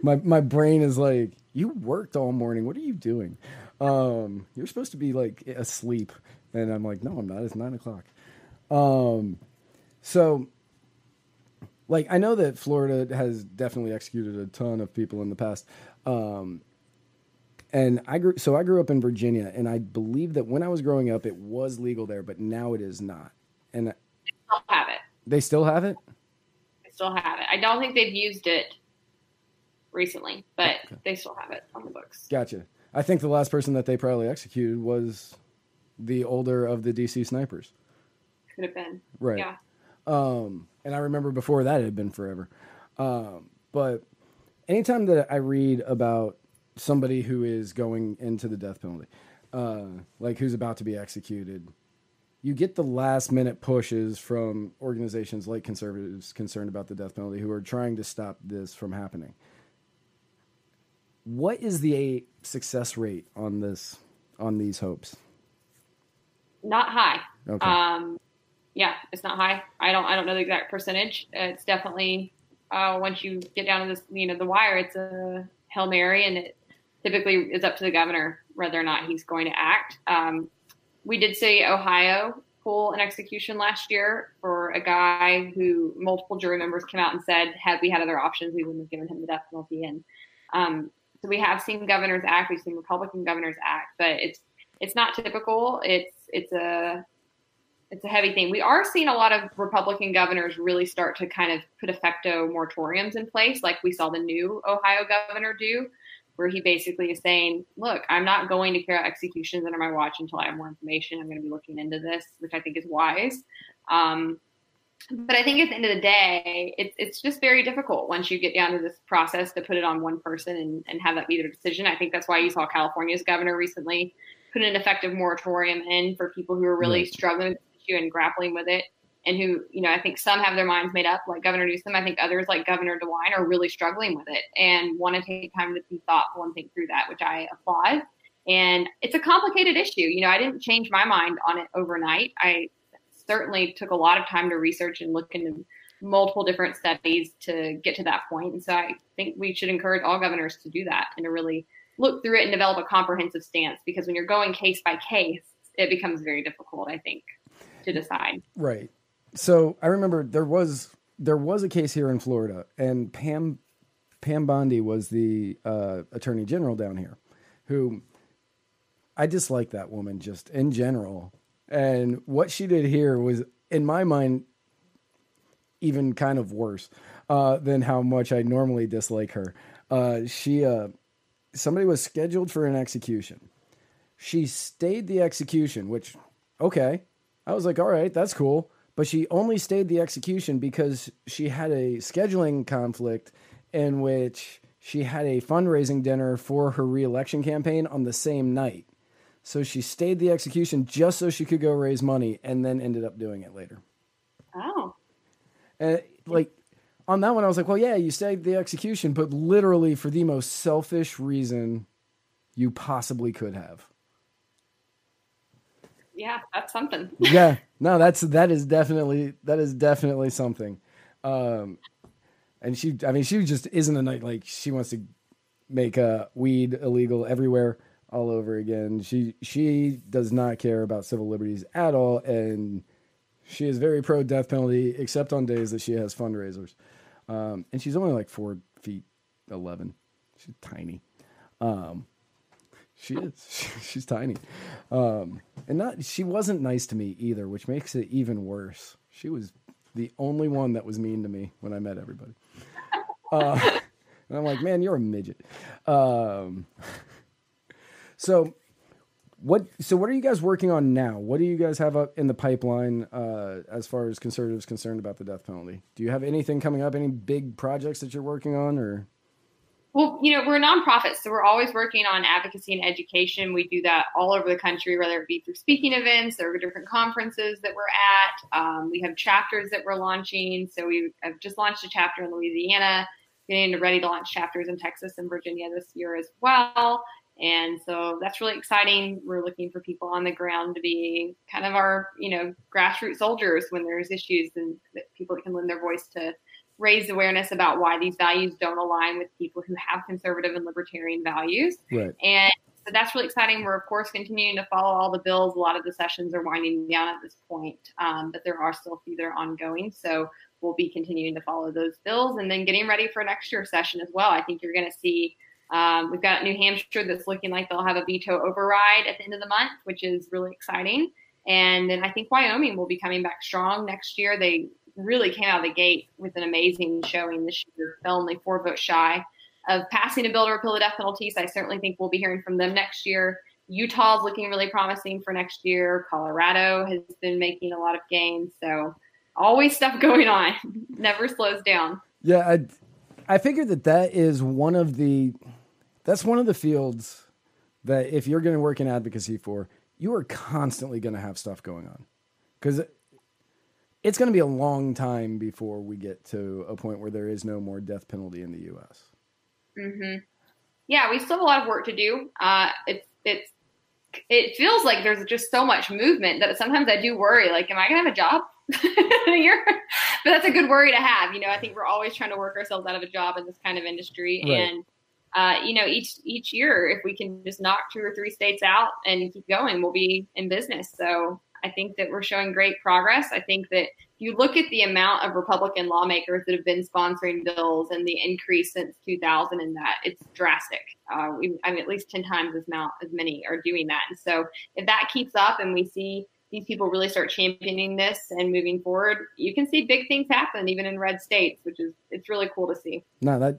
my my brain is like, you worked all morning. What are you doing? Um, you're supposed to be like asleep, and I'm like, no, I'm not. It's nine o'clock. Um, so, like, I know that Florida has definitely executed a ton of people in the past. Um, and I grew so I grew up in Virginia, and I believe that when I was growing up, it was legal there, but now it is not. And they Still have it. they still have it. They still have it. I don't think they've used it recently, but Okay. they still have it on the books. Gotcha. I think the last person that they probably executed was the older of the DC snipers. Could have been. Right. Yeah. Um, and I remember before that it had been forever. Um, but anytime that I read about somebody who is going into the death penalty, uh, like who's about to be executed, you get the last minute pushes from organizations like conservatives concerned about the death penalty who are trying to stop this from happening. What is the success rate on this on these hopes? Not high. Okay. Um, yeah, it's not high. I don't I don't know the exact percentage. It's definitely uh, once you get down to this you know the wire, it's a hail mary, and it typically is up to the governor whether or not he's going to act. Um, we did see Ohio pull an execution last year for a guy who multiple jury members came out and said, had we had other options, we wouldn't have given him the death penalty. And um, so we have seen governors act, we've seen Republican governors act, but it's it's not typical. It's it's a it's a heavy thing. We are seeing a lot of Republican governors really start to kind of put effecto moratoriums in place, like we saw the new Ohio governor do, where he basically is saying, "Look, I'm not going to carry out executions under my watch until I have more information. I'm going to be looking into this," which I think is wise. Um, but I think at the end of the day, it's it's just very difficult once you get down to this process to put it on one person and, and have that be their decision. I think that's why you saw California's governor recently put an effective moratorium in for people who are really Right. struggling with the issue and grappling with it. And who, you know, I think some have their minds made up, like Governor Newsom. I think others, like Governor DeWine, are really struggling with it and want to take time to be thoughtful and think through that, which I applaud. And it's a complicated issue. You know, I didn't change my mind on it overnight. I certainly took a lot of time to research and look into multiple different studies to get to that point. And so I think we should encourage all governors to do that and to really look through it and develop a comprehensive stance because when you're going case by case, it becomes very difficult, I think, to decide. Right. So I remember there was there was a case here in Florida, and Pam Pam Bondi was the uh, attorney general down here, who I dislike that woman just in general. And what she did here was, in my mind, even kind of worse uh, than how much I normally dislike her. Uh, she uh, somebody was scheduled for an execution. She stayed the execution, which okay, I was like, all right, that's cool. But she only stayed the execution because she had a scheduling conflict in which she had a fundraising dinner for her reelection campaign on the same night. So she stayed the execution just so she could go raise money and then ended up doing it later. Oh, uh, And like on that one, I was like, well, yeah, you stayed the execution, but literally for the most selfish reason you possibly could have. Yeah, that's something. (laughs) yeah. No that's that is definitely that is definitely something. Um and she i mean she just isn't a night like she wants to make uh weed illegal everywhere all over again. She she does not care about civil liberties at all and she is very pro death penalty except on days that she has fundraisers. Um and she's only like four feet 11 she's tiny. Um she is (laughs) she's tiny um, and not she wasn't nice to me either, which makes it even worse. She was the only one that was mean to me when I met everybody. Uh, (laughs) and I'm like, man, you're a midget. Um, (laughs) so what? So what are you guys working on now? What do you guys have up in the pipeline uh, as far as conservatives concerned about the death penalty? Do you have anything coming up? Any big projects that you're working on, or Well, you know, we're a nonprofit, so we're always working on advocacy and education. We do that all over the country, whether it be through speaking events or different conferences that we're at. Um, we have chapters that we're launching. So we have just launched a chapter in Louisiana, getting ready to launch chapters in Texas and Virginia this year as well. And so that's really exciting. We're looking for people on the ground to be kind of our, you know, grassroots soldiers when there's issues and people can lend their voice to raise awareness about why these values don't align with people who have conservative and libertarian values. right? And so that's really exciting. We're, of course, continuing to follow all the bills. A lot of the sessions are winding down at this point, um, but there are still a few that are ongoing. So we'll be continuing to follow those bills and then getting ready for next year's session as well. I think you're going to see. Um, we've got New Hampshire that's looking like they'll have a veto override at the end of the month, which is really exciting. And then I think Wyoming will be coming back strong next year. They really came out of the gate with an amazing showing this year, fell only four votes shy of passing a bill to repeal the death penalty. So I certainly think we'll be hearing from them next year. Utah's looking really promising for next year. Colorado has been making a lot of gains. So always stuff (laughs) going on, never slows down. Yeah, I, I figured that that is one of the, that's one of the fields that if you're going to work in advocacy for, you are constantly going to have stuff going on, because it's going to be a long time before we get to a point where there is no more death penalty in the U.S. hmm yeah, we still have a lot of work to do. Uh, it's it's it feels like there's just so much movement that sometimes I do worry. Like, am I gonna have a job? (laughs) but that's a good worry to have. You know, I think we're always trying to work ourselves out of a job in this kind of industry, right. and uh, you know, each each year, if we can just knock two or three states out and keep going, we'll be in business. So I think that we're showing great progress. I think that if you look at the amount of Republican lawmakers that have been sponsoring bills and the increase since 2000 in that, it's drastic. Uh, we, I mean, at least 10 times as, amount, as many are doing that. And so if that keeps up and we see these people really start championing this and moving forward, you can see big things happen even in red states, which is it's really cool to see. No, that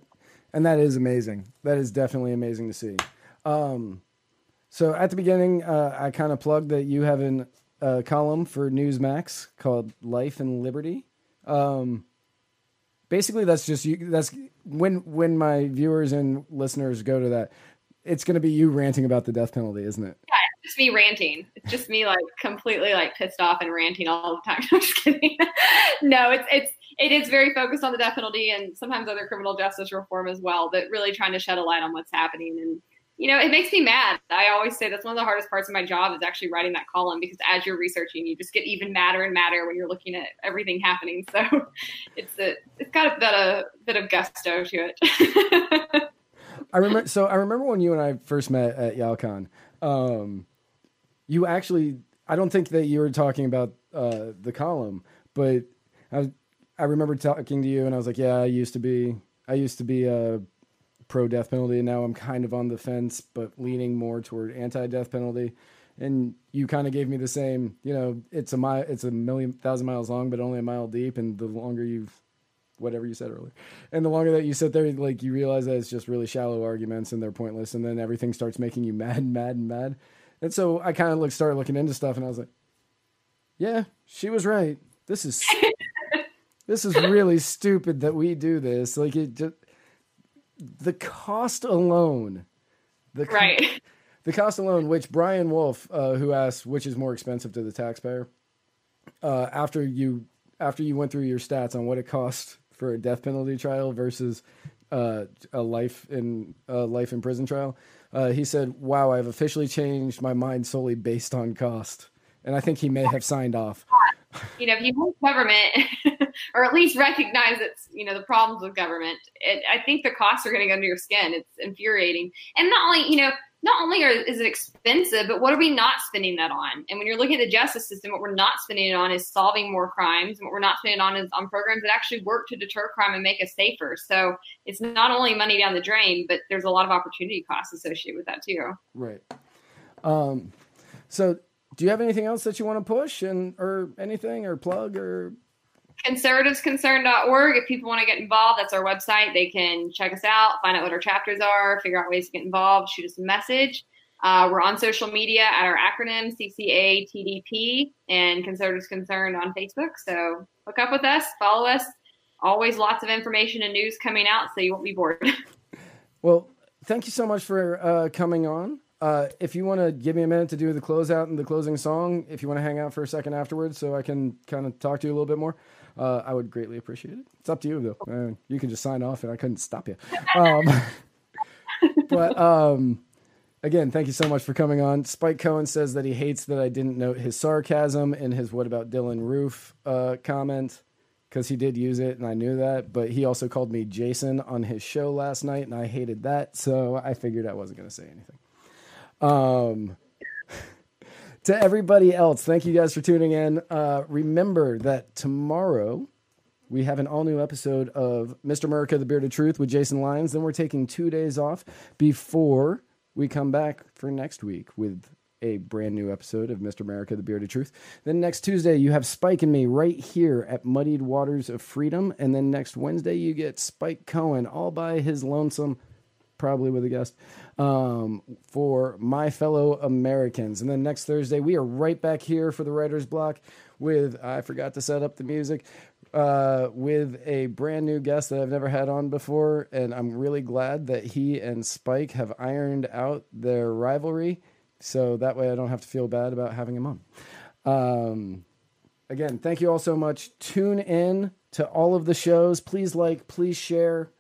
and that is amazing. That is definitely amazing to see. Um, so at the beginning, uh, I kind of plugged that you have an column for Newsmax called Life and Liberty. Um, basically, that's just you. That's when when my viewers and listeners go to that, it's going to be you ranting about the death penalty, isn't it? Yeah, it's just me ranting. It's just me like completely like pissed off and ranting all the time. (laughs) I'm just kidding. no, it's it's it is very focused on the death penalty and sometimes other criminal justice reform as well. But really trying to shed a light on what's happening and you know, it makes me mad. I always say that's one of the hardest parts of my job is actually writing that column because as you're researching, you just get even madder and madder when you're looking at everything happening. (laughs) So it's a, it's got a bit, a bit of gusto to it. (laughs) I remember. So I remember when you and I first met at YALCON. Um, you actually, I don't think that you were talking about uh, the column, but I, I remember talking to you, and I was like, "Yeah, I used to be, I used to be a pro death penalty, and now I'm kind of on the fence, but leaning more toward anti death penalty. And you kind of gave me the same, you know, it's a mile, it's a million thousand miles long, but only a mile deep. And the longer you've, whatever you said earlier, and the longer that you sit there, like you realize that it's just really shallow arguments and they're pointless, and then everything starts making you (laughs) mad, and mad, and mad. And so I kind of like started looking into stuff, and I was like, yeah, she was right. This is. (laughs) this is really stupid that we do this. Like it just the cost alone, the co- right, (laughs) the cost alone, which Brian Wolf, uh, who asked which is more expensive to the taxpayer, uh, after you after you went through your stats on what it cost for a death penalty trial versus uh, a life in a life in prison trial, uh, he said, "Wow, I've officially changed my mind solely based on cost." And I think he may have signed off. (laughs) You know, if you want government (laughs) or at least recognize it's you know the problems with government. It, I think the costs are going to go under your skin. It's infuriating, and not only you know not only are, is it expensive, but what are we not spending that on? And when you're looking at the justice system, what we're not spending it on is solving more crimes. And what we're not spending it on is on programs that actually work to deter crime and make us safer. So it's not only money down the drain, but there's a lot of opportunity costs associated with that too. Right. Um, so do you have anything else that you want to push and or anything or plug or conservativesconcern.org. If people want to get involved, that's our website. They can check us out, find out what our chapters are, figure out ways to get involved, shoot us a message. Uh, we're on social media at our acronym CCATDP and Conservatives Concerned on Facebook. So hook up with us, follow us. Always lots of information and news coming out, so you won't be bored. (laughs) well, thank you so much for uh, coming on. Uh, if you want to give me a minute to do the closeout and the closing song, if you want to hang out for a second afterwards, so I can kind of talk to you a little bit more, uh, I would greatly appreciate it. It's up to you though. You can just sign off, and I couldn't stop you. Um, (laughs) but um, again, thank you so much for coming on. Spike Cohen says that he hates that I didn't note his sarcasm in his "What about Dylann Roof" uh, comment because he did use it, and I knew that. But he also called me Jason on his show last night, and I hated that, so I figured I wasn't going to say anything. Um, (laughs) to everybody else, thank you guys for tuning in. Uh, remember that tomorrow we have an all new episode of Mr. America, the Bearded Truth with Jason Lyons. Then we're taking two days off before we come back for next week with a brand new episode of Mr. America, the Bearded Truth. Then next Tuesday, you have Spike and me right here at Muddied Waters of Freedom. And then next Wednesday, you get Spike Cohen all by his lonesome, probably with a guest um, for my fellow Americans. And then next Thursday, we are right back here for the writer's block with, I forgot to set up the music, uh, with a brand new guest that I've never had on before. And I'm really glad that he and Spike have ironed out their rivalry. So that way I don't have to feel bad about having him on. Um, again, thank you all so much. Tune in to all of the shows. Please like, please share.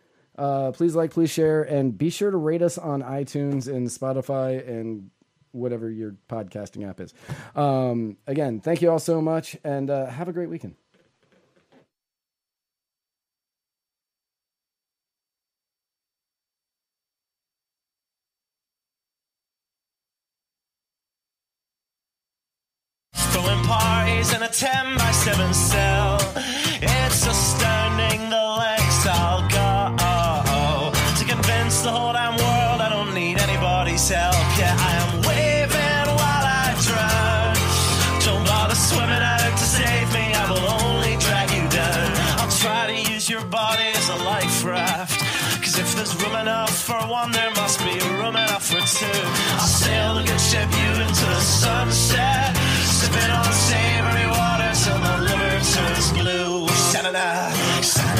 Uh, please like, please share, and be sure to rate us on iTunes and Spotify and whatever your podcasting app is. Um, again, thank you all so much, and uh, have a great weekend. Parties a 10 by 7 cell. There's room enough for one, there must be room enough for two. I'll sail the good ship you into the sunset. Sipping on savory water till my liver turns blue. Sha-na-na.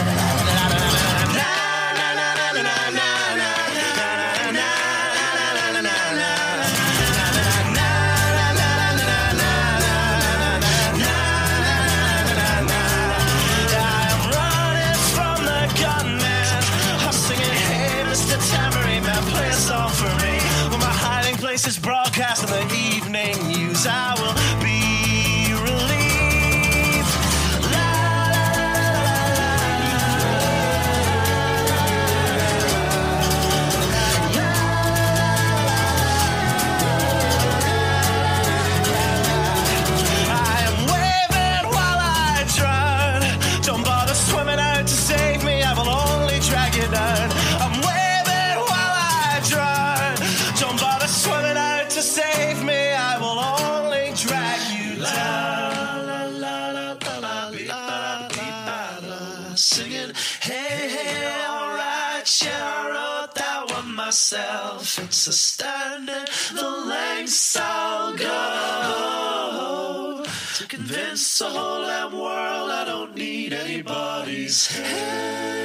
Place is broadcast in the Astounding the lengths I'll go to convince the whole damn world I don't need anybody's help.